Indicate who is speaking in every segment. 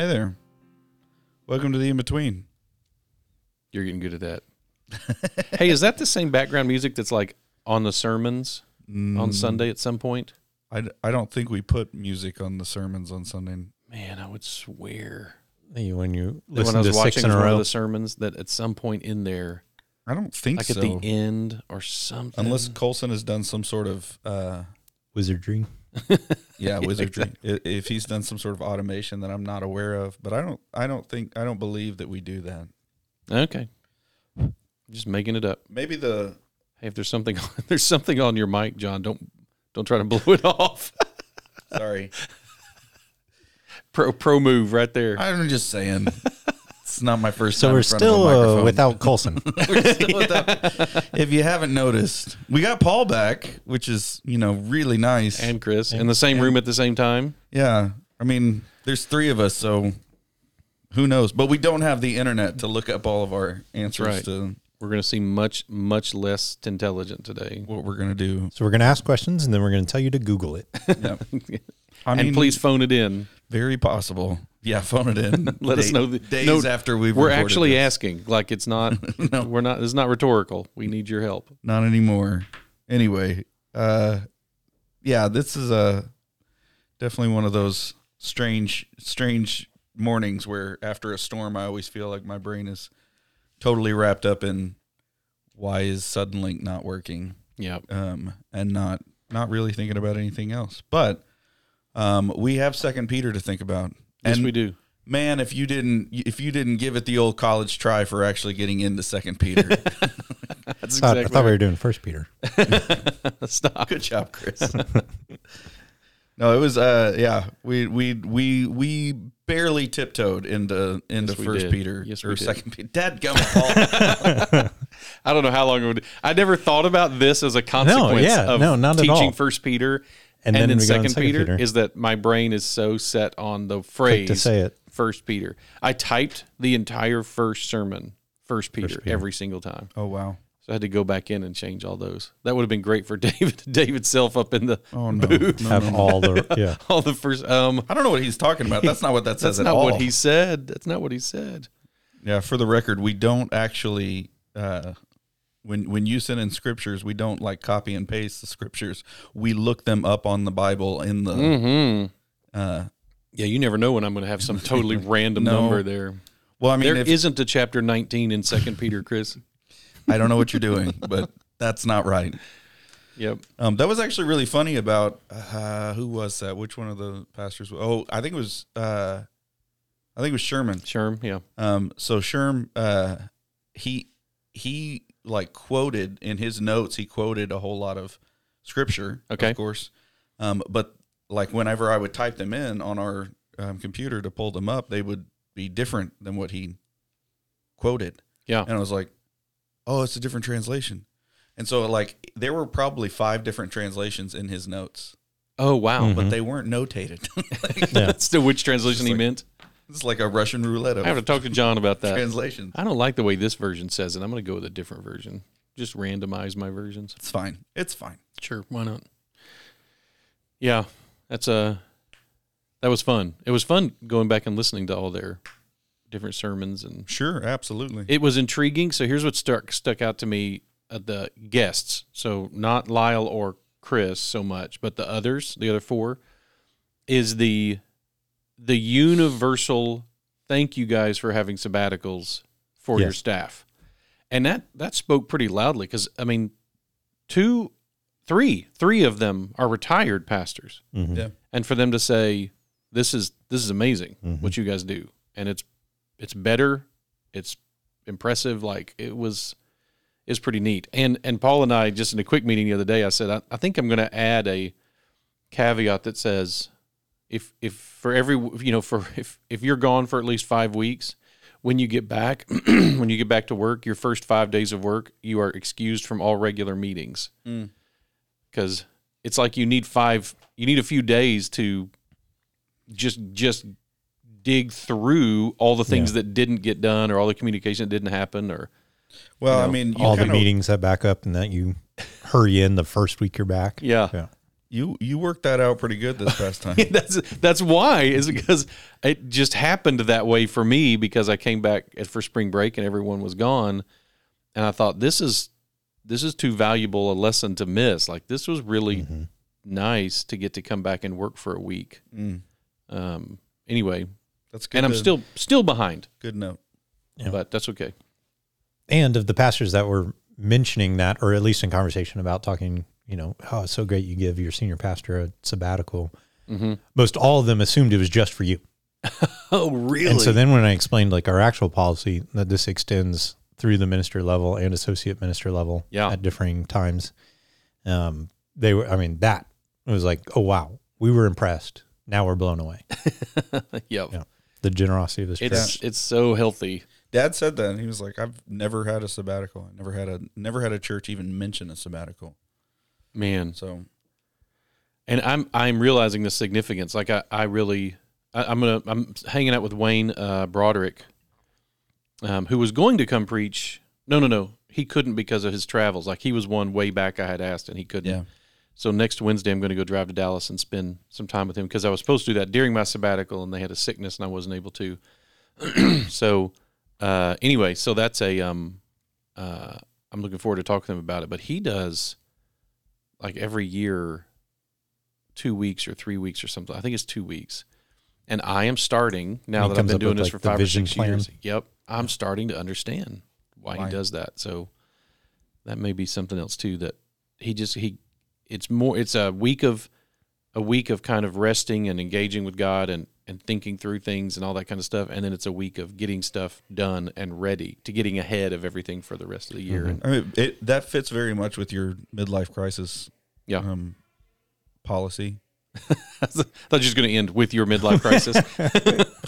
Speaker 1: Hey there. Welcome to the in between.
Speaker 2: You're getting good at that. hey, is that the same background music that's like on the sermons
Speaker 1: Mm.
Speaker 2: on Sunday at some point?
Speaker 1: I, I don't think we put music on the sermons on Sunday.
Speaker 2: Man, I would swear
Speaker 3: Hey, When you listen
Speaker 2: when I was
Speaker 3: to six
Speaker 2: watching
Speaker 3: in a
Speaker 2: one of
Speaker 3: row,
Speaker 2: the sermons that at some point in there,
Speaker 1: I don't think
Speaker 2: like
Speaker 1: so.
Speaker 2: at the end or something,
Speaker 1: Unless Colson has done some sort of uh,
Speaker 3: wizardry.
Speaker 1: yeah wizardry. I- if he's done some sort of automation that I'm not aware of, but I don't I don't think I don't believe that we do that.
Speaker 2: okay, just making it up.
Speaker 1: Maybe the
Speaker 2: Hey, if there's something, there's something on your mic, John, don't don't try to blow it off.
Speaker 1: sorry.
Speaker 2: pro pro move right there.
Speaker 1: I'm just saying. It's not my first
Speaker 3: So
Speaker 1: time
Speaker 3: we're
Speaker 1: in front of a
Speaker 3: still uh, without Colson.
Speaker 1: We're still without- if you haven't noticed, we got Paul back, which is, you know, really nice.
Speaker 2: and Chris in the same room at the same time.
Speaker 1: Yeah. I mean, there's three of us, so who knows? But we don't have the internet to look up all of our answers
Speaker 2: Right.
Speaker 1: to
Speaker 2: We're going to see much much less intelligent today.
Speaker 1: what we're going to do.
Speaker 3: so we're going to ask questions and then we're going to tell you to Google it.
Speaker 1: Yeah. I
Speaker 2: and please phone it in.
Speaker 1: very possible. Yeah, phone it in.
Speaker 2: Let us know the-
Speaker 1: days
Speaker 2: no,
Speaker 1: after we've
Speaker 2: We're actually
Speaker 1: this.
Speaker 2: asking. Like it's not. We're not. It's not rhetorical. We need your help.
Speaker 1: Not anymore. Anyway, uh yeah, this is a definitely one of those strange strange mornings where after a storm I always feel like my brain is totally wrapped up in why is Suddenlink not working?
Speaker 2: Yeah.
Speaker 1: Um and not not really thinking about anything else. But um we have second Peter to think about.
Speaker 2: Yes,
Speaker 1: and
Speaker 2: we do.
Speaker 1: man, if you didn't if you didn't give it the old college try for actually getting into second Peter.
Speaker 2: That's exactly.
Speaker 3: I thought we were doing First Peter.
Speaker 2: right. Stop.
Speaker 1: Good job, Chris. no, it was uh yeah, we we we we barely tiptoed into into
Speaker 2: Yes, we
Speaker 1: first
Speaker 2: did.
Speaker 1: Peter
Speaker 2: Yes,
Speaker 1: or second Peter. Dad gum
Speaker 2: I don't know how long it would. I never thought about this as a consequence no,
Speaker 3: yeah,
Speaker 2: of
Speaker 3: no, not at
Speaker 2: teaching
Speaker 3: all.
Speaker 2: First Peter
Speaker 3: And
Speaker 2: and,
Speaker 3: then
Speaker 2: then,
Speaker 3: in
Speaker 2: Second,
Speaker 3: Second
Speaker 2: Peter,
Speaker 3: Peter.
Speaker 2: is that my brain is so set on the
Speaker 3: Quick
Speaker 2: phrase
Speaker 3: to say it.
Speaker 2: First Peter. I typed the entire first sermon First Peter,
Speaker 3: Peter.
Speaker 2: every single time.
Speaker 1: oh wow.
Speaker 2: So I had to go back in and change all those. That would have been great for David. David self up in the
Speaker 1: Oh no.
Speaker 2: booth.
Speaker 1: no,
Speaker 3: Have
Speaker 1: no, no.
Speaker 3: all the yeah.
Speaker 2: all the first. Um,
Speaker 1: I don't know what he's talking about. That's not what that says
Speaker 2: that's
Speaker 1: at
Speaker 2: not
Speaker 1: all.
Speaker 2: what he said. That's not what he said.
Speaker 1: yeah, for the record, we don't actually uh when when you send in scriptures, we don't like copy and paste the scriptures. We look them up on the Bible in the
Speaker 2: Hmm.
Speaker 1: uh
Speaker 2: Yeah, you never know when I'm going to have some totally random
Speaker 1: No.
Speaker 2: number there.
Speaker 1: well, I mean,
Speaker 2: There
Speaker 1: if,
Speaker 2: not a chapter 19 in Second Peter, Chris.
Speaker 1: I don't know what you're doing, but that's not right.
Speaker 2: Yep.
Speaker 1: Um, that was actually really funny about uh, who was that? Which one of the pastors? Oh, I think it was uh, I think it was Sherman.
Speaker 2: Sherm, yeah.
Speaker 1: Um, so Sherm, uh, he he like quoted in his notes. He quoted a whole lot of scripture,
Speaker 2: Okay.
Speaker 1: of course. Um, but like whenever I would type them in on our um, computer to pull them up, they would be different than what he quoted.
Speaker 2: Yeah.
Speaker 1: And I was like, oh, it's a different translation. And so, like, there were probably five different translations in his notes,
Speaker 2: Oh, wow.
Speaker 1: but they weren't notated. like,
Speaker 3: Yeah.
Speaker 2: That's the which translation he
Speaker 1: like-
Speaker 2: meant.
Speaker 1: It's like a Russian roulette
Speaker 2: I have to talk to John about that.
Speaker 1: translation.
Speaker 2: I don't like the way this version says it. I'm going to go with a different version. Just randomize my versions.
Speaker 1: It's fine. It's fine.
Speaker 2: Sure, why not? Yeah, that's a that was fun. It was fun going back and listening to all their different sermons and
Speaker 1: Sure, absolutely.
Speaker 2: it was intriguing. So here's what stuck stuck out to me: uh, the guests. So not Lyle or Chris so much, but the others, the other four, is the the universal thank you guys for having sabbaticals for your staff, and that that spoke pretty loudly because I mean, two, three, three of them are retired pastors,
Speaker 3: Mhm.
Speaker 1: Yeah.
Speaker 2: and for them to say this is this is amazing
Speaker 3: Mhm.
Speaker 2: what you guys do, and it's it's better, it's impressive. Like it was is pretty neat. And and Paul and I just in a quick meeting the other day, I said I, I think I'm going to add a caveat that says if if for every you know for if if you're gone for at least five weeks, when you get back when you get back to work, your first five days of work, you are excused from all regular meetings
Speaker 1: Mm.
Speaker 2: because it's like you need five you need a few days to just just dig through all the things that didn't get done or all the communication that didn't happen or
Speaker 1: Well,
Speaker 2: you
Speaker 1: I mean, you
Speaker 3: all the
Speaker 1: kinda-
Speaker 3: meetings that back up and that you hurry in the first week you're back.
Speaker 2: yeah
Speaker 3: Yeah.
Speaker 1: You you worked that out pretty good this past time.
Speaker 2: that's that's why is because it just happened that way for me because I came back for spring break and everyone was gone, and I thought this is this is too valuable a lesson to miss. Like this was really nice to get to come back and work for a week.
Speaker 1: Mm,
Speaker 2: Um, anyway,
Speaker 1: that's good.
Speaker 2: and I'm
Speaker 1: to-
Speaker 2: still still behind,
Speaker 1: good note.
Speaker 3: Yeah.
Speaker 2: but that's okay.
Speaker 3: And of the pastors that were mentioning that, or at least in conversation about talking, you know, oh, it's so great you give your senior pastor a sabbatical.
Speaker 2: Mm-hmm.
Speaker 3: Most all of them assumed it was just for you.
Speaker 2: Oh, really?
Speaker 3: And so then when I explained like our actual policy that this extends through the minister level and associate minister level
Speaker 2: Yeah.
Speaker 3: at differing times, um, they were, I mean, that was like, oh, wow, we were impressed. Now we're blown away.
Speaker 2: yep.
Speaker 3: Yeah. The generosity of this church.
Speaker 2: It's it's so healthy.
Speaker 1: Dad said that. And he was like, "I've never had a sabbatical. I never had a never had a church even mention a sabbatical."
Speaker 2: Man,
Speaker 1: So
Speaker 2: and I'm I'm realizing the significance. Like I, I really I, I'm gonna I'm hanging out with Wayne uh, Broderick, um, who was going to come preach. No, no, no, he couldn't because of his travels. Like he was one way back. I had asked, and he couldn't.
Speaker 1: yeah,
Speaker 2: So next Wednesday, I'm going to go drive to Dallas and spend some time with him because I was supposed to do that during my sabbatical, and they had a sickness, and I wasn't able to. so uh, anyway, so that's a um, uh, I'm looking forward to talking to him about it. But he does like every year, two weeks or three weeks or something. I think it's two weeks. And I am starting now that I've been doing this
Speaker 3: like,
Speaker 2: for five or six
Speaker 3: plan.
Speaker 2: years. Yep, I'm starting to understand why,
Speaker 1: Why?
Speaker 2: he does that. So that may be something else too that he just he it's more it's a week of a week of kind of resting and engaging with God and and thinking through things and all that kind of stuff and then it's a week of getting stuff done and ready to getting ahead of everything for the rest of the year
Speaker 3: Mhm.
Speaker 1: I mean, it, that fits very much with your midlife crisis.
Speaker 2: Yeah.
Speaker 1: Um, policy.
Speaker 2: I thought you was going to end with your midlife crisis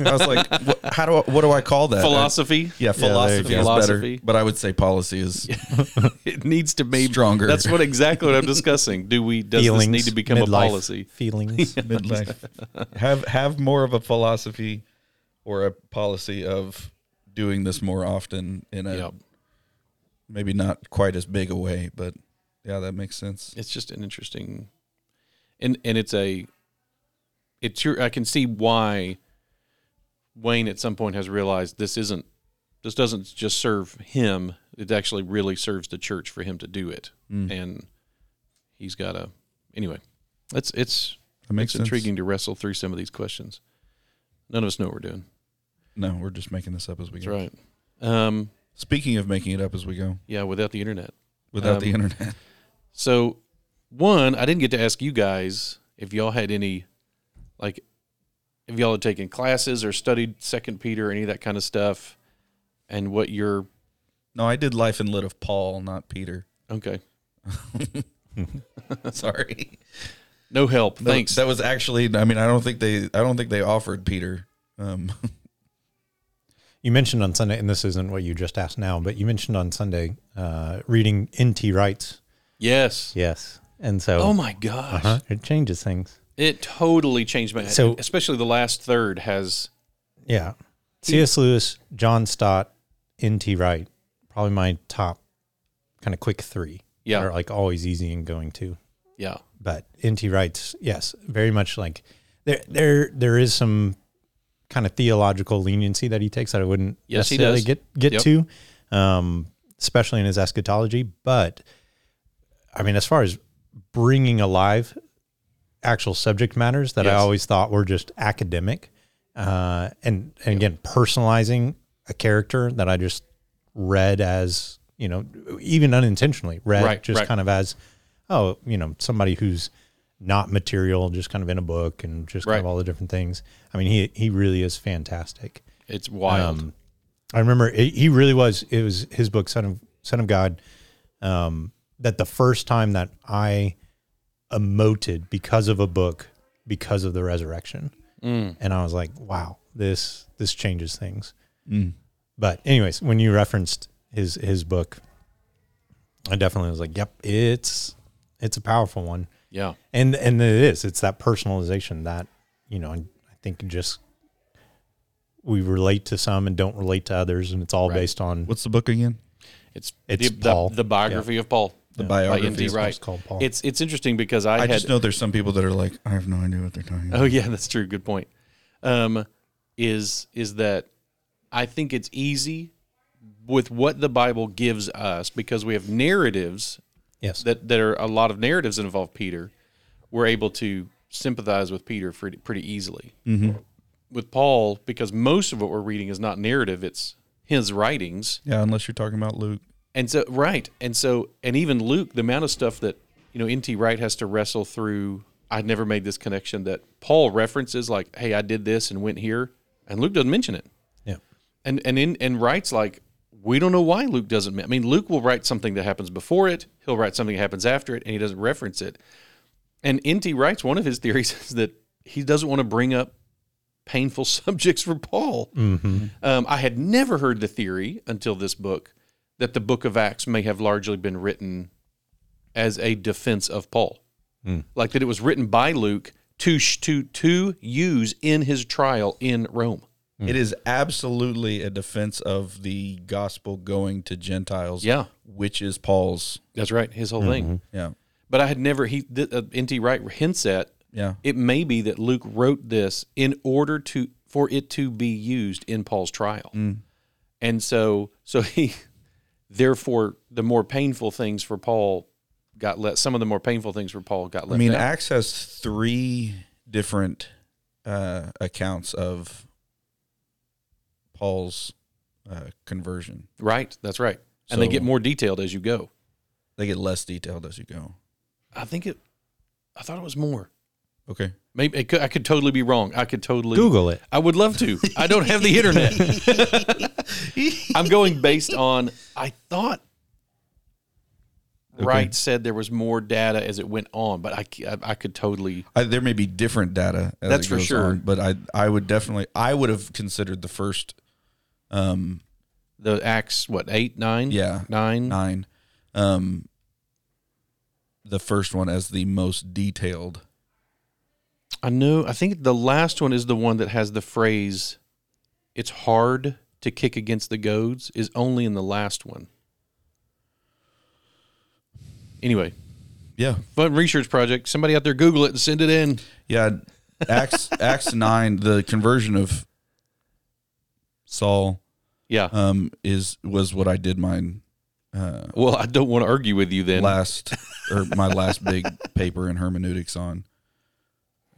Speaker 1: I was like, what, how do I, what do I call that?
Speaker 2: philosophy
Speaker 1: yeah, philosophy
Speaker 2: go.
Speaker 1: is
Speaker 2: Philosophy.
Speaker 1: better, but I would say policy is
Speaker 2: it needs to be
Speaker 1: stronger.
Speaker 2: that's what exactly what I'm discussing do we does
Speaker 3: feelings,
Speaker 2: this need to become
Speaker 3: midlife
Speaker 2: a policy
Speaker 3: Feelings.
Speaker 1: midlife. have have more of a philosophy or a policy of doing this more often in a
Speaker 2: Yep.
Speaker 1: maybe not quite as big a way, but yeah, that makes sense.
Speaker 2: it's just an interesting and and it's a it's your i can see why wayne at some point has realized this isn't this doesn't just serve him. It actually really serves the church for him to do it.
Speaker 1: Mm,
Speaker 2: and he's got a anyway it's it's
Speaker 1: that makes
Speaker 2: it's
Speaker 1: sense.
Speaker 2: intriguing to wrestle through some of these questions. None of us know what we're doing.
Speaker 1: No, we're just making this up as we
Speaker 2: that's
Speaker 1: go.
Speaker 2: right. Um
Speaker 1: Speaking of making it up as we go,
Speaker 2: yeah without the internet.
Speaker 1: Without
Speaker 2: Um,
Speaker 1: the internet.
Speaker 2: So, one, I didn't get to ask you guys if y'all had any, like, if y'all had taken classes or studied Second Peter or any of that kind of stuff, and what your
Speaker 1: No, I did life and lit of Paul, not Peter.
Speaker 2: okay,
Speaker 1: Sorry.
Speaker 2: no help,
Speaker 1: No,
Speaker 2: thanks.
Speaker 1: That was actually. I mean, I don't think they. I don't think they offered Peter. Um,
Speaker 3: You mentioned on Sunday, and this isn't what you just asked now, but you mentioned on Sunday uh, reading N.T. Wright's.
Speaker 2: yes.
Speaker 3: Yes. And so
Speaker 2: Oh my gosh,
Speaker 3: uh-huh, it changes things.
Speaker 2: it totally changed my.
Speaker 3: So-
Speaker 2: especially the last third has.
Speaker 3: Yeah. C.S. Lewis, John Stott, N.T. Wright, probably my top kind of quick three.
Speaker 2: Yeah.
Speaker 3: Are like always easy and going to.
Speaker 2: Yeah,
Speaker 3: But N.T. Wright's, yes, very much like there there there is some kind of theological leniency that he takes that I wouldn't
Speaker 2: Yes, he
Speaker 3: necessarily
Speaker 2: does.
Speaker 3: get get
Speaker 2: Yep.
Speaker 3: to, um, especially in his eschatology. But I mean, as far as bringing alive actual subject matters that I always thought were just academic, uh, and and again personalizing a character that I just read as you know even unintentionally read
Speaker 2: Right,
Speaker 3: just
Speaker 2: right.
Speaker 3: kind of as oh you know somebody who's not material just kind of in a book and just kind of all the different things. I mean he he really is fantastic.
Speaker 2: It's wild.
Speaker 3: um, i remember it, he really was it was his book son of son of god um, that the first time that i emoted because of a book because of the resurrection
Speaker 2: Mm.
Speaker 3: and i was like wow this this changes things
Speaker 1: mm.
Speaker 3: but anyways, when you referenced his his book, I definitely was like, "Yep, it's it's a powerful one."
Speaker 2: Yeah,
Speaker 3: And and it is. It's that personalization that you know. I think just we relate to some and don't relate to others, and it's all
Speaker 2: Right.
Speaker 3: based on
Speaker 1: What's the book again?
Speaker 2: it's
Speaker 3: It's
Speaker 2: the,
Speaker 3: Paul.
Speaker 2: the, the biography of Paul.
Speaker 1: The
Speaker 2: by
Speaker 1: biography.
Speaker 3: It's called Paul.
Speaker 2: It's it's interesting because I,
Speaker 1: I
Speaker 2: had
Speaker 1: just know there's some people that are like, I have no idea what they're talking about.
Speaker 2: Oh yeah, that's true. Good point. Um, is is that I think it's easy with what the Bible gives us because we have narratives
Speaker 3: yes.
Speaker 2: that that are a lot of narratives that involve Peter. We're able to sympathize with Peter pretty, pretty easily. Mm-hmm. With Paul, because most of what we're reading is not narrative; it's his writings.
Speaker 1: Yeah, unless you're talking about Luke.
Speaker 2: And so, right. And so, and even Luke, the amount of stuff that, you know, N.T. Wright has to wrestle through. I'd never made this connection that Paul references, like, hey, I did this and went here. And Luke doesn't mention it.
Speaker 3: yeah.
Speaker 2: And, and, in, and Wright's like, we don't know why Luke doesn't. I mean, Luke will write something that happens before it, he'll write something that happens after it, and he doesn't reference it. And N.T. Wright's one of his theories is that he doesn't want to bring up painful subjects for Paul. Um, I had never heard the theory until this book that the book of Acts may have largely been written as a defense of Paul, hmm. like that it was written by Luke to to to use in his trial in Rome. Hmm.
Speaker 1: It is absolutely a defense of the gospel going to Gentiles.
Speaker 2: Yeah.
Speaker 1: which is Paul's.
Speaker 2: That's right, his whole thing. Mm-hmm.
Speaker 1: Yeah,
Speaker 2: But I had never he th- uh, N.T. Wright hints at
Speaker 1: yeah.
Speaker 2: it may be that Luke wrote this in order to for it to be used in Paul's trial. Hmm. And so so he therefore the more painful things for Paul got let some of the more painful things for Paul got left
Speaker 1: I mean,
Speaker 2: out.
Speaker 1: Acts has three different uh, accounts of Paul's uh, conversion.
Speaker 2: right, that's right. And they get more detailed as you go.
Speaker 1: They get less detailed as you go.
Speaker 2: I think it I thought it was more.
Speaker 1: Okay.
Speaker 2: Maybe it could, I could totally be wrong. I could totally
Speaker 3: Google it.
Speaker 2: I would love to. I don't have the internet. I'm going based on I thought Wright said there was more data as it went on, but I I could totally
Speaker 1: I, there may be different data. As
Speaker 2: That's for sure.
Speaker 1: on, but I I would definitely I would have considered the first um
Speaker 2: the Acts what eight nine
Speaker 1: yeah
Speaker 2: nine
Speaker 1: nine um the first one as the most detailed.
Speaker 2: I know I think the last one is the one that has the phrase "It's hard to kick against the goads" is only in the last one. Anyway,
Speaker 1: Yeah,
Speaker 2: fun research project. Somebody out there Google it and send it in.
Speaker 1: yeah. Acts Acts nine the conversion of Saul
Speaker 2: Yeah.
Speaker 1: um is was what I did mine uh
Speaker 2: Well, I don't want to argue with you then.
Speaker 1: last or my last big paper in hermeneutics on.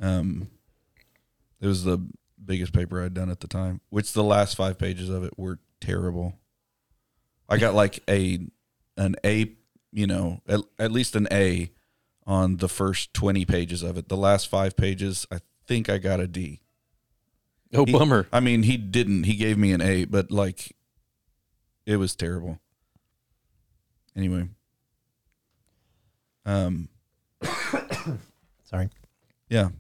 Speaker 1: Um, it was the biggest paper I'd done at the time. Which the last five pages of it were terrible. I got like a an A, you know, at, at least an A on the first twenty pages of it. The last five pages, I think I got a D.
Speaker 2: oh,
Speaker 1: He-
Speaker 2: bummer.
Speaker 1: I mean, he didn't. He gave me an A, but like, it was terrible. Anyway, um,
Speaker 3: Sorry.
Speaker 1: yeah,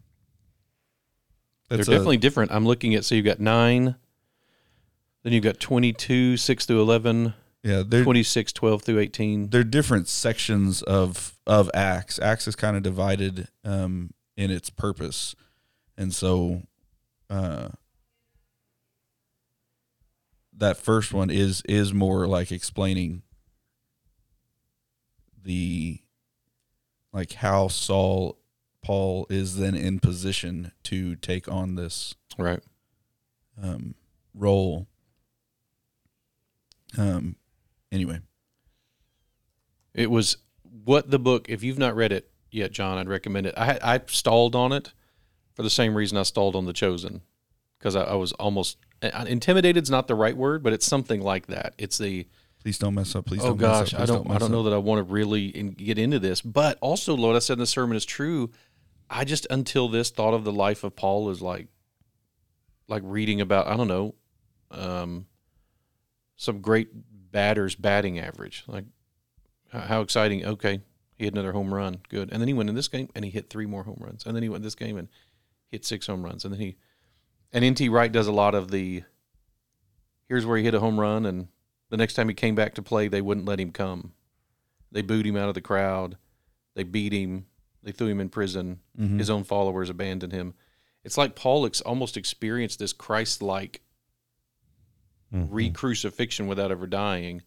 Speaker 2: They're
Speaker 1: a-
Speaker 2: definitely different. I'm looking at so you've got nine, then you've got 22, 6 through 11,
Speaker 1: yeah. They're
Speaker 2: 26, 12 through 18.
Speaker 1: they're different sections of of Acts. Acts is kind of divided um, in its purpose, and so uh, that first one is is more like explaining the like how Saul Paul is then in position to take on this
Speaker 2: Right.
Speaker 1: um, role. Um. Anyway,
Speaker 2: It was what the book, if you've not read it yet, John, I'd recommend it. I, I stalled on it for the same reason I stalled on The Chosen because I, I was almost intimidated is not the right word, but it's something like that. It's the,
Speaker 1: please don't mess up. Please
Speaker 2: oh
Speaker 1: don't. mess
Speaker 2: gosh,
Speaker 1: up,
Speaker 2: I
Speaker 1: please
Speaker 2: don't, I don't know that I want to really in, get into this. But also, Lord, I said in the sermon is true. I just until this thought of the life of Paul is like, like reading about I don't know, um, some great batter's batting average. Like, how, exciting! Okay, he had another home run, good. And then he went in this game and he hit three more home runs. And then he went this game and hit six home runs. And then he, and NT Wright does a lot of the. Here's where he hit a home run, and the next time he came back to play, they wouldn't let him come. They booed him out of the crowd. They beat him. They threw him in prison.
Speaker 1: Mhm.
Speaker 2: His own followers abandoned him. It's like Paul ex- almost experienced this Christ-like
Speaker 3: Mhm.
Speaker 2: re-crucifixion without ever dying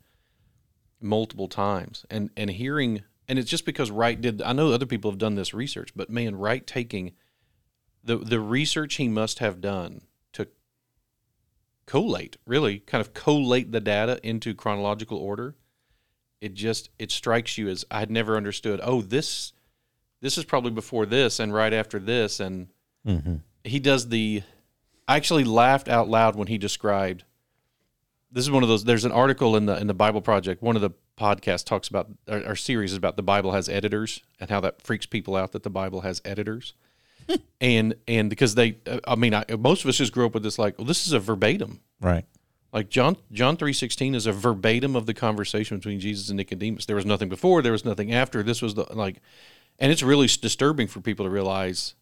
Speaker 2: multiple times, and and hearing and it's just because Wright did. I know other people have done this research, but man, Wright taking the the research he must have done to collate, really kind of collate the data into chronological order. It just it strikes you as I had never understood. Oh, this this is probably before this and right after this, and he does the. I actually laughed out loud when he described. This is one of those. There's an article in the in the Bible Project. One of the podcasts talks about our, our series is about the Bible has editors and how that freaks people out that the Bible has editors. and and because they, uh, I mean, I, most of us just grew up with this like, well, this is a verbatim.
Speaker 3: Right.
Speaker 2: Like John John three sixteen is a verbatim of the conversation between Jesus and Nicodemus. There was nothing before, there was nothing after. This was the like, and it's really disturbing for people to realize.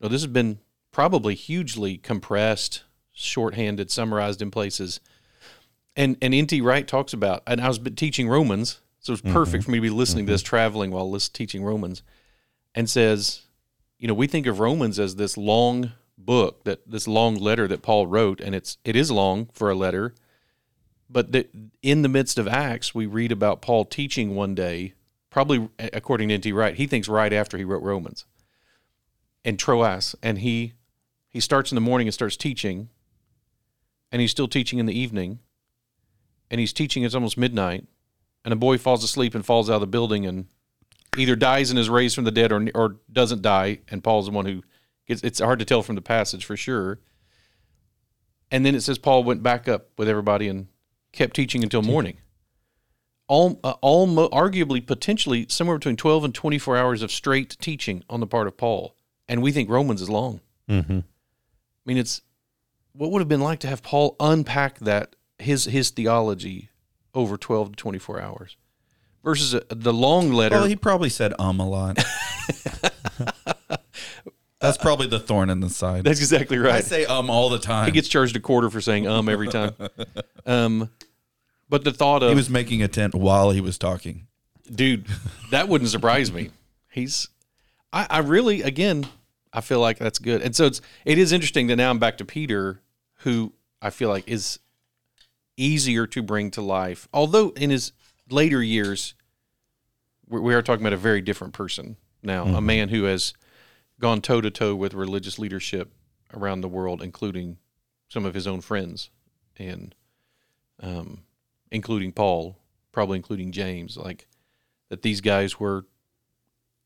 Speaker 2: No, this has been probably hugely compressed, shorthanded, summarized in places. And and N.T. Wright talks about, and I was teaching Romans, so it's mm-hmm. perfect for me to be listening to this mm-hmm. traveling while teaching Romans, and says, you know, we think of Romans as this long book that this long letter that Paul wrote, and it's it is long for a letter, but that in the midst of Acts, we read about Paul teaching one day, probably according to N.T. Wright, he thinks right after he wrote Romans, in Troas, and he he starts in the morning and starts teaching, and he's still teaching in the evening, and he's teaching it's almost midnight, and a boy falls asleep and falls out of the building and either dies and is raised from the dead or or doesn't die, and Paul's the one who gets. It's hard to tell from the passage for sure. And then it says Paul went back up with everybody and kept teaching until morning. All, uh, arguably, potentially, somewhere between twelve and twenty-four hours of straight teaching on the part of Paul, and we think Romans is long.
Speaker 3: Mm-hmm.
Speaker 2: I mean, it's what would have been like to have Paul unpack that his his theology over twelve to twenty-four hours versus uh the long letter.
Speaker 1: Well, he probably said um a lot. That's probably the thorn in the side.
Speaker 2: That's exactly right.
Speaker 1: I say um all the time.
Speaker 2: He gets charged a quarter for saying um every time. Um, but the thought of
Speaker 1: he was making a tent while he was talking.
Speaker 2: dude, that wouldn't surprise me. He's, I, I really, again, I feel like that's good. And so it's, it is interesting that now I'm back to Peter, who I feel like is easier to bring to life. Although in his later years, we we are talking about a very different person now, a man who has gone toe to toe with religious leadership around the world, including some of his own friends and, um, including Paul, probably including James, like that these guys were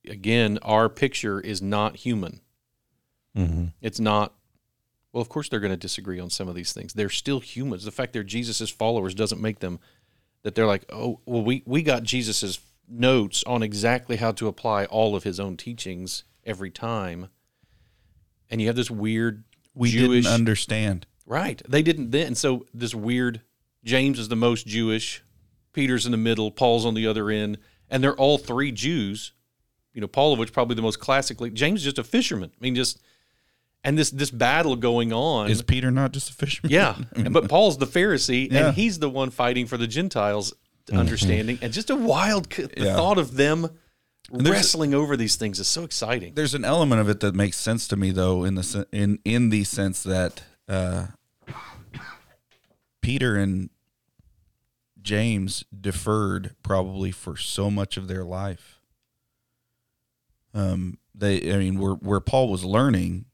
Speaker 2: again our picture is not human
Speaker 3: Mm-hmm.
Speaker 2: it's not well of course they're going to disagree on some of these things they're still humans the fact they're jesus's followers doesn't make them that they're like oh well we we got jesus's notes on exactly how to apply all of his own teachings every time and you have this weird
Speaker 1: We
Speaker 2: Jewish
Speaker 1: didn't understand.
Speaker 2: Right. They didn't then. So this weird James is the most Jewish, Peter's in the middle, Paul's on the other end, and they're all three Jews. You know, Paul of which probably the most classically James is just a fisherman. I mean, just and this this battle going on.
Speaker 1: Is Peter not just a fisherman?
Speaker 2: yeah. but Paul's the Pharisee,
Speaker 1: Yeah.
Speaker 2: and he's the one fighting for the Gentiles' understanding. And just a wild the
Speaker 1: Yeah.
Speaker 2: thought of them wrestling over these things is so exciting.
Speaker 1: There's an element of it that makes sense to me, though, in the in in the sense that uh, Peter and James deferred probably for so much of their life. Um, they, I mean, where where Paul was learning,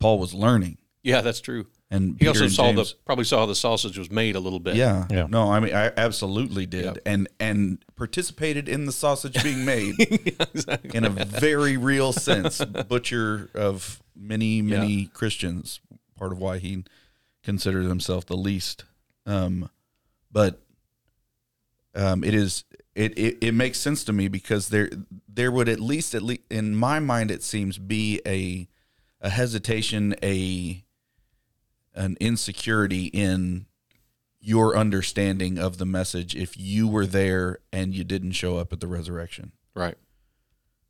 Speaker 1: Paul was learning,
Speaker 2: Yeah, that's true.
Speaker 1: and
Speaker 2: He
Speaker 1: Peter
Speaker 2: also
Speaker 1: and
Speaker 2: saw
Speaker 1: James-
Speaker 2: the probably saw how the sausage was made a little bit.
Speaker 1: Yeah.
Speaker 3: Yeah.
Speaker 1: No, I mean I absolutely did.
Speaker 2: Yeah.
Speaker 1: And and participated in the sausage being made
Speaker 2: exactly.
Speaker 1: in a very real sense. Butcher of many, many Christians. Part of why he considered himself the least. Um but um it is it, it, it makes sense to me because there there would at least at least in my mind it seems be a a hesitation, a an insecurity in your understanding of the message if you were there and you didn't show up at the resurrection.
Speaker 2: Right.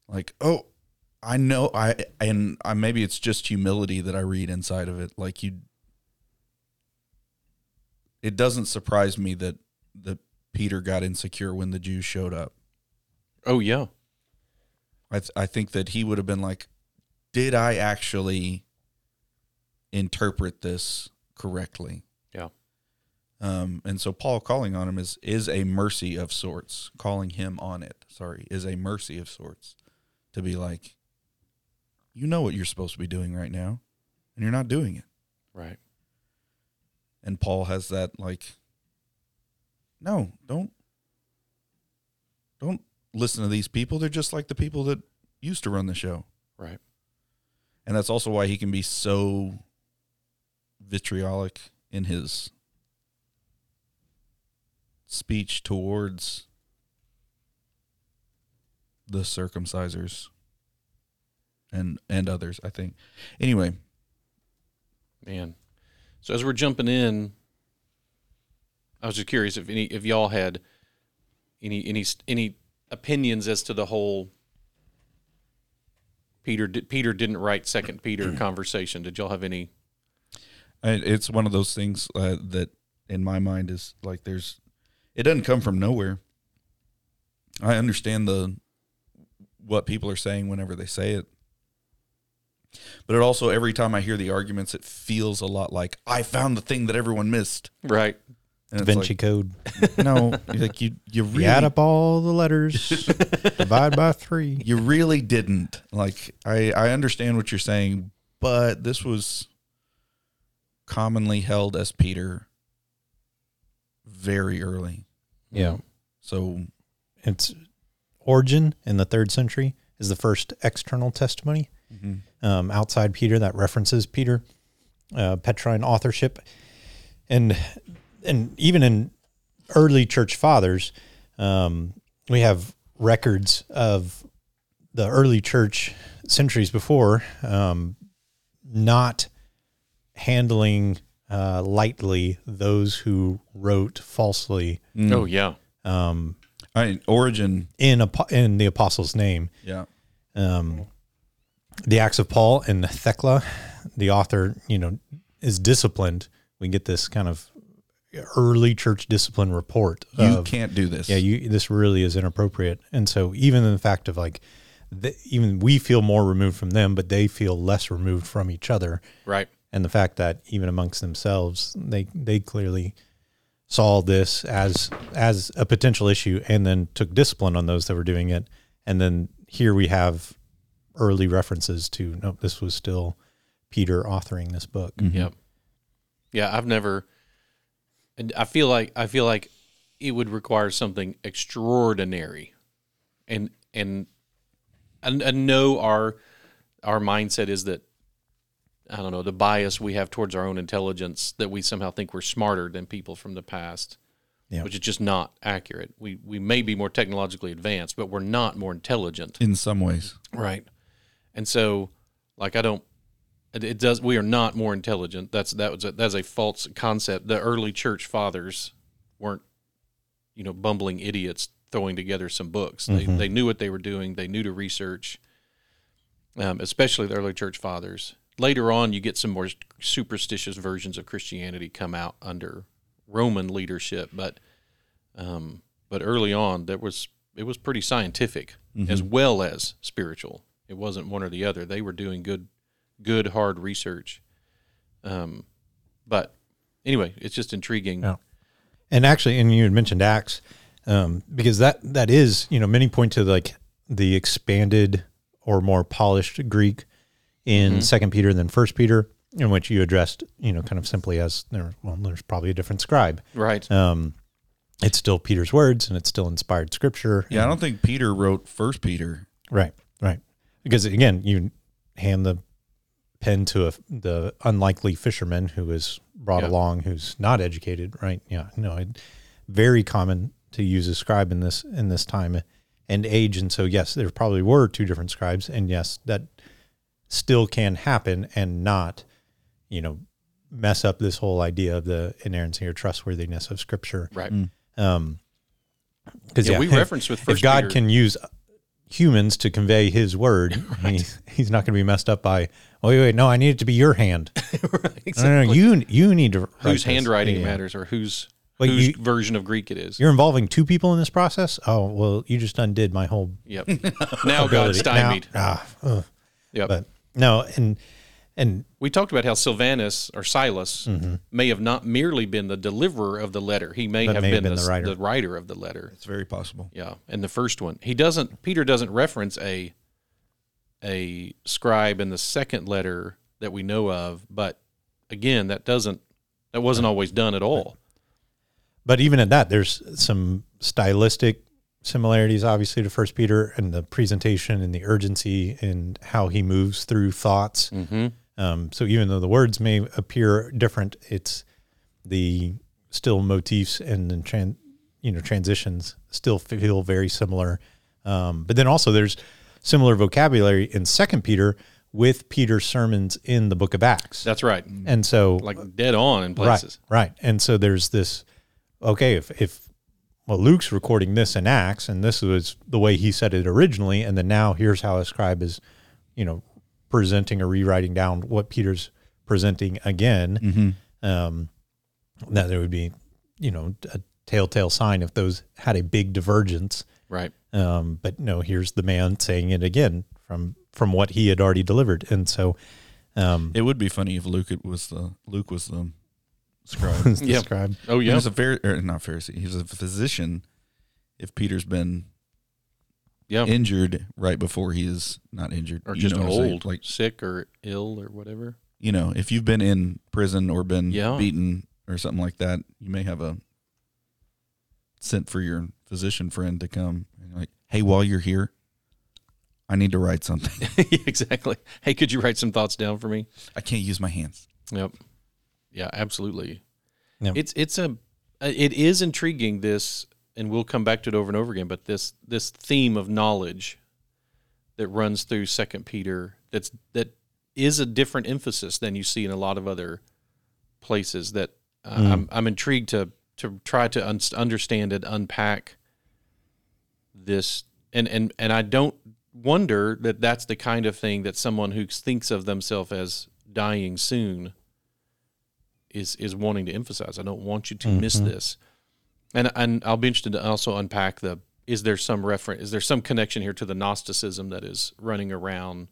Speaker 1: Like, oh, I know I and I maybe it's just humility that I read inside of it. Like you it doesn't surprise me that that Peter got insecure when the Jews showed up.
Speaker 2: Oh yeah.
Speaker 1: I th- I think that he would have been like, did I actually interpret this correctly?
Speaker 2: Yeah.
Speaker 1: Um, and so Paul calling on him is is a mercy of sorts. Calling him on it, sorry, is a mercy of sorts. To be like, you know what you're supposed to be doing right now, and you're not doing it.
Speaker 2: Right.
Speaker 1: And Paul has that like, no, don't, don't listen to these people. They're just like the people that used to run the show.
Speaker 2: Right.
Speaker 1: And that's also why he can be so vitriolic in his speech towards the circumcisers and and others, I think. Anyway,
Speaker 2: Man. So as we're jumping in, I was just curious if any if y'all had any any any opinions as to the whole Peter did, Peter didn't write Second Peter conversation. Did y'all have any?
Speaker 1: It's one of those things uh, that in my mind is like there's it doesn't come from nowhere. I understand the what people are saying whenever they say it. But it also every time I hear the arguments it feels a lot like I found the thing that everyone missed.
Speaker 2: Right.
Speaker 1: And
Speaker 3: Da
Speaker 1: it's
Speaker 3: Vinci Code.
Speaker 1: like, no, like you you
Speaker 3: You add up all the letters, divide by three.
Speaker 1: you really didn't. Like I I understand what you're saying, but this was commonly held as Peter very early.
Speaker 3: Yeah.
Speaker 1: So
Speaker 3: It's Origen in the third century is the first external testimony um, outside Peter that references Peter, uh, Petrine authorship, and and even in early church fathers, um, we have records of the early church centuries before um, not handling uh, lightly those who wrote falsely
Speaker 2: Oh yeah.
Speaker 3: um,
Speaker 1: I origin,
Speaker 3: in apo- in the apostles' name.
Speaker 1: yeah.
Speaker 3: Um, the Acts of Paul and Thecla, the author, you know, is disciplined. We get this kind of early church discipline report.
Speaker 1: You
Speaker 3: of,
Speaker 1: can't do this.
Speaker 3: yeah, you this really is inappropriate. And so even in the fact of like, the, even we feel more removed from them, but they feel less removed from each other.
Speaker 2: Right.
Speaker 3: And the fact that even amongst themselves, they they clearly saw this as as a potential issue, and then took discipline on those that were doing it. And then here we have early references to no, this was still Peter authoring this book. Mm-hmm.
Speaker 2: Yep. Yeah, I've never. And I feel like I feel like it would require something extraordinary, and and and, and know our our mindset is that I don't know the bias we have towards our own intelligence that we somehow think we're smarter than people from the past,
Speaker 3: Yeah.
Speaker 2: which is just not accurate. We we may be more technologically advanced, but we're not more intelligent.
Speaker 1: In some ways.
Speaker 2: Right. And so, like, I don't. It, does. We are not more intelligent. That's that was a, that's a false concept. The early church fathers weren't, you know, bumbling idiots throwing together some books. They they knew what they were doing. They knew to research. Um, especially the early church fathers. Later on, you get some more superstitious versions of Christianity come out under Roman leadership, but um, but early on, there was it was pretty scientific as well as spiritual. It wasn't one or the other. They were doing good, good hard research. Um, but anyway, it's just intriguing.
Speaker 3: Yeah. And actually, and you had mentioned Acts, um, because that that is, you know, many point to like the expanded or more polished Greek in Second Peter than First Peter, in which you addressed, you know, kind of simply as there. Well, there's probably a different scribe.
Speaker 2: Right.
Speaker 3: Um, it's still Peter's words, and it's still inspired Scripture.
Speaker 1: Yeah, I don't think Peter wrote First Peter.
Speaker 3: Right, right. Because again, you hand the pen to a, the unlikely fisherman who is brought
Speaker 2: Yeah.
Speaker 3: along, who's not educated. Right? Yeah. No. It, very common to use a scribe in this in this time and age, and so yes, there probably were two different scribes, and yes, that still can happen and not, you know, mess up this whole idea of the inerrancy or trustworthiness of Scripture.
Speaker 2: Right.
Speaker 3: Um, because
Speaker 2: Yeah, we referenced with
Speaker 3: if God
Speaker 2: Peter-
Speaker 3: can use humans to convey His word, he, he's not going to be messed up by. Oh, wait, wait, no, I need it to be your hand. No, no, no, you you need to. write
Speaker 2: Whose handwriting
Speaker 3: Yeah.
Speaker 2: matters or whose whose
Speaker 3: you-
Speaker 2: version of Greek it is.
Speaker 3: You're involving two people in this process. Oh well, you just undid my whole
Speaker 2: Yep. now.
Speaker 3: Now-
Speaker 2: stymied.
Speaker 3: ah.
Speaker 2: Yep.
Speaker 3: But no, and and
Speaker 2: We talked about how Silvanus or Silas
Speaker 3: Mm-hmm.
Speaker 2: may have not merely been the deliverer of the letter; he may, have,
Speaker 3: may
Speaker 2: been
Speaker 3: have been
Speaker 2: the,
Speaker 3: the writer.
Speaker 2: the writer of the letter.
Speaker 1: It's very possible.
Speaker 2: Yeah, and the first one, he doesn't. Peter doesn't reference a a scribe in the second letter that we know of, but again, that doesn't that wasn't always done at all.
Speaker 3: but even at that, there's some stylistic similarities, obviously, to First Peter and the presentation and the urgency and how he moves through thoughts.
Speaker 2: Mm-hmm.
Speaker 3: Um, so even though the words may appear different, it's the still motifs and the tran- you know transitions still feel very similar. Um, but then also there's similar vocabulary in Second Peter with Peter's sermons in the Book of Acts,
Speaker 2: That's right,
Speaker 3: and so
Speaker 2: like dead on in places.
Speaker 3: Right, right. And so there's this okay, if if well Luke's recording this in Acts and this was the way he said it originally, and then now here's how a scribe is, you know, presenting or rewriting down what Peter's presenting again.
Speaker 1: Mm-hmm.
Speaker 3: Um that there would be, you know, a telltale sign if those had a big divergence.
Speaker 2: Right.
Speaker 3: Um, but no, here's the man saying it again from from what he had already delivered. And so um
Speaker 1: It would be funny if Luke was the Luke was the scribe.
Speaker 3: was the
Speaker 2: Yeah.
Speaker 3: scribe.
Speaker 2: Oh
Speaker 1: He
Speaker 2: yeah.
Speaker 1: was a very or not Pharisee. He was a physician. If Peter's been
Speaker 2: Yeah.
Speaker 1: injured right before he is not injured,
Speaker 2: or just
Speaker 1: know what I'm saying?
Speaker 2: old,
Speaker 1: like
Speaker 2: sick or ill or whatever.
Speaker 1: you know, if you've been in prison or been
Speaker 2: Yeah.
Speaker 1: beaten or something like that, you may have a sent for your physician friend to come and you're like, hey, while you're here, I need to write something.
Speaker 2: Exactly. Hey, could you write some thoughts down for me?
Speaker 1: I can't use my hands.
Speaker 2: Yep. Yeah, absolutely.
Speaker 3: Yep.
Speaker 2: It's it's a it is intriguing this and we'll come back to it over and over again, but this this theme of knowledge that runs through second Peter that's that is a different emphasis than you see in a lot of other places that uh,
Speaker 3: Mm.
Speaker 2: I'm I'm intrigued to to try to un- understand and unpack this and and and I don't wonder that that's the kind of thing that someone who thinks of themselves as dying soon is is wanting to emphasize. I don't want you to miss
Speaker 3: Mhm.
Speaker 2: this. And and I'll be interested to also unpack the is there some reference is there some connection here to the Gnosticism that is running around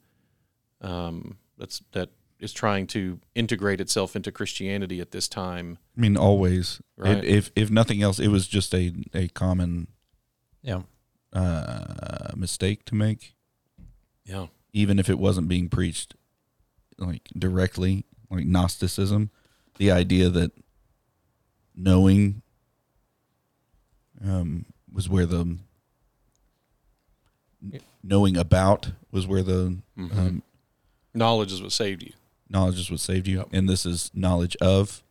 Speaker 2: um that's that is trying to integrate itself into Christianity at this time.
Speaker 1: I mean, always. It-
Speaker 2: Right.
Speaker 1: if if nothing else, it was just a a common
Speaker 3: Yeah.
Speaker 1: Uh, mistake to make,
Speaker 2: Yeah.
Speaker 1: even if it wasn't being preached like directly, like Gnosticism. The idea that knowing um, was where the knowing about was where the
Speaker 2: Mhm.
Speaker 1: um,
Speaker 2: Knowledge is what saved you.
Speaker 1: knowledge is what saved you,
Speaker 2: Yep.
Speaker 1: and this is knowledge of,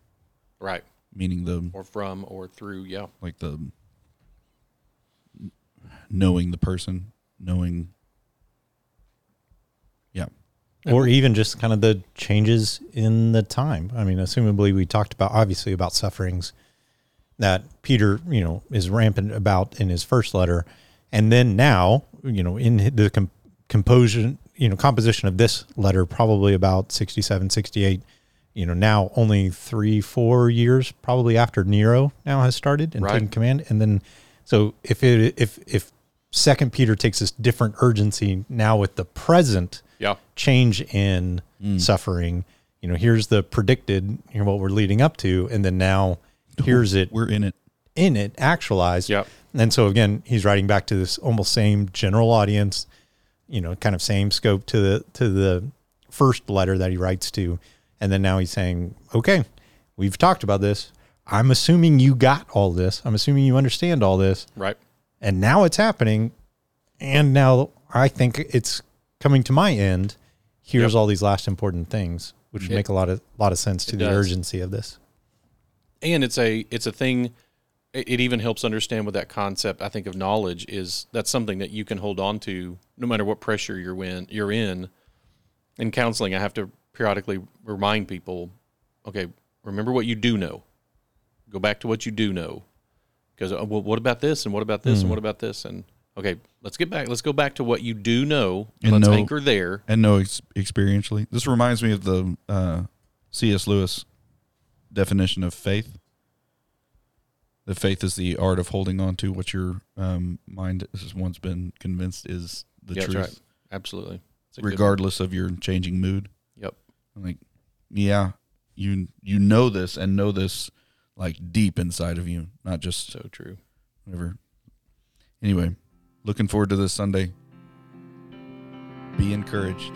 Speaker 2: Right.
Speaker 1: meaning the
Speaker 2: Or from or through. Yeah.
Speaker 1: like the knowing the person, knowing yeah.
Speaker 3: or even just kind of the changes in the time. I mean, assumably we talked about obviously about sufferings that Peter, you know, is rampant about in his first letter, and then now, you know, in the com- composition, you know, composition of this letter, probably about 67, 68, you know, now only three, four years probably after Nero now has started and
Speaker 2: Right.
Speaker 3: taken command, and then so if it if if Second Peter takes this different urgency now with the present
Speaker 2: Yeah.
Speaker 3: change in mm. suffering. You know, here's the predicted, you know, what we're leading up to, and then now here's it
Speaker 1: we're in it.
Speaker 3: in it actualized.
Speaker 2: Yep.
Speaker 3: And so again, he's writing back to this almost same general audience, you know, kind of same scope to the to the first letter that he writes to. And then now he's saying, Okay, we've talked about this. I'm assuming you got all this. I'm assuming you understand all this
Speaker 2: Right.
Speaker 3: And now it's happening. And now i think it's coming to my end. Here's
Speaker 2: Yep.
Speaker 3: all these last important things which
Speaker 2: It-
Speaker 3: make a lot of lot of sense to the
Speaker 2: does.
Speaker 3: urgency of this.
Speaker 2: And it's a it's a thing it it even helps understand what that concept i think of knowledge is. That's something that you can hold on to no matter what pressure you're in you're in. In counseling i have to periodically remind people okay remember what you do know. Go back to what you do know because uh, well, what about this and what about this and what about this and okay let's get back let's go back to what you do know
Speaker 1: and
Speaker 2: let's
Speaker 1: know-
Speaker 2: anchor there
Speaker 1: and know ex- experientially. This reminds me of the uh, C.S. Lewis definition of faith. The faith is the art of holding on to what your um, mind has once been convinced is the
Speaker 2: Yeah, that's
Speaker 1: truth,
Speaker 2: right absolutely It's a good one.
Speaker 1: regardless of your changing mood.
Speaker 2: yep
Speaker 1: I'm like, yeah, you you know this and know this like deep inside of you, not just
Speaker 2: So true.
Speaker 1: whatever. Anyway, looking forward to this Sunday. Be encouraged.